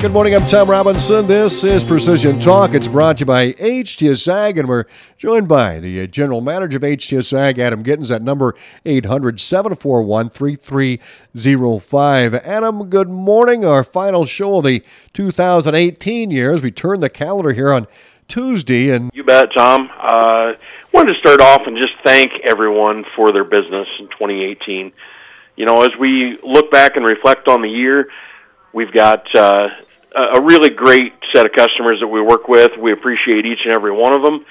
Good morning, I'm Tom Robinson. This is Precision Talk. It's brought to you by HTS Ag, and we're joined by the uh, General Manager of HTS Ag, Adam Gittens, at number 800 741 3305. Adam, good morning. Our final show of the 2018 year as we turn the calendar here on Tuesday. and You bet, Tom. Uh, wanted to start off and just thank everyone for their business in 2018. You know, as we look back and reflect on the year, we've got uh, a really great set of customers that we work with. We appreciate each and every one of them.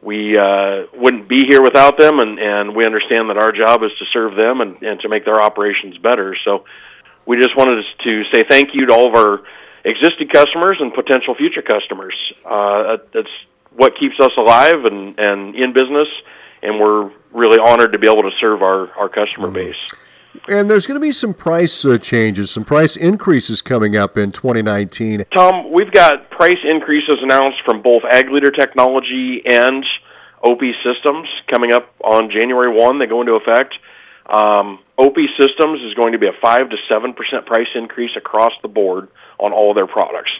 We uh, wouldn't be here without them, and, and we understand that our job is to serve them and, and to make their operations better. So we just wanted to say thank you to all of our existing customers and potential future customers. Uh, that's what keeps us alive and, and in business, and we're really honored to be able to serve our, our customer mm-hmm. And there's going to be some price uh, changes, some price increases coming up in 2019. Tom, we've got price increases announced from both Ag Leader Technology and OP Systems coming up on January 1. They go into effect. Um, OP Systems is going to be a 5 to 7% price increase across the board on all of their products.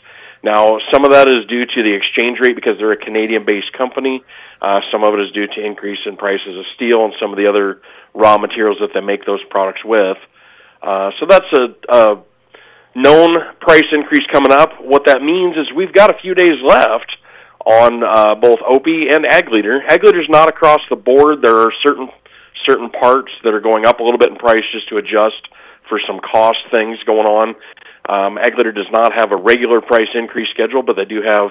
Now, some of that is due to the exchange rate because they're a Canadian-based company. Uh, some of it is due to increase in prices of steel and some of the other raw materials that they make those products with. Uh, so that's a, a known price increase coming up. What that means is we've got a few days left on uh, both OP and Ag Leader. Ag Leader is not across the board. There are certain certain parts that are going up a little bit in price just to adjust for some cost things going on. Um, Leader does not have a regular price increase schedule, but they do have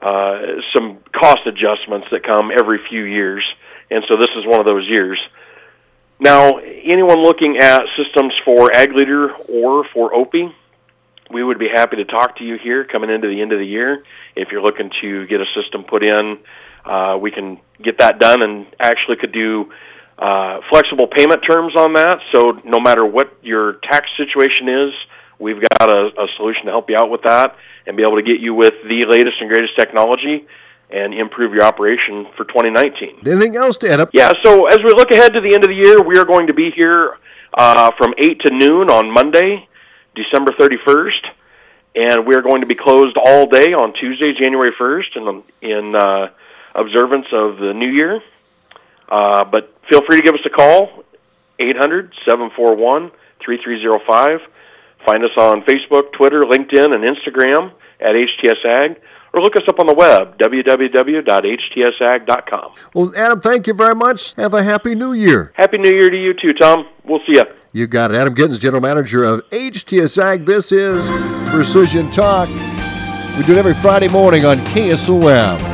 uh, some cost adjustments that come every few years, and so this is one of those years. Now, anyone looking at systems for Ag Leader or for OP, we would be happy to talk to you here coming into the end of the year. If you're looking to get a system put in, uh, we can get that done and actually could do uh, flexible payment terms on that. So no matter what your tax situation is, we've got a, a solution to help you out with that and be able to get you with the latest and greatest technology and improve your operation for 2019. Anything else to add up? Yeah, so as we look ahead to the end of the year, we are going to be here uh, from 8 to noon on Monday, December 31st, and we are going to be closed all day on Tuesday, January 1st, in, in uh, observance of the new year. Uh, but feel free to give us a call, 800-741-3305. Find us on Facebook, Twitter, LinkedIn, and Instagram at HTS Ag or look us up on the web, www.htsag.com. Well, Adam, thank you very much. Have a happy new year. Happy new year to you too, Tom. We'll see you. You got it. Adam Gittens, General Manager of HTS Ag. This is Precision Talk. We do it every Friday morning on KSOM.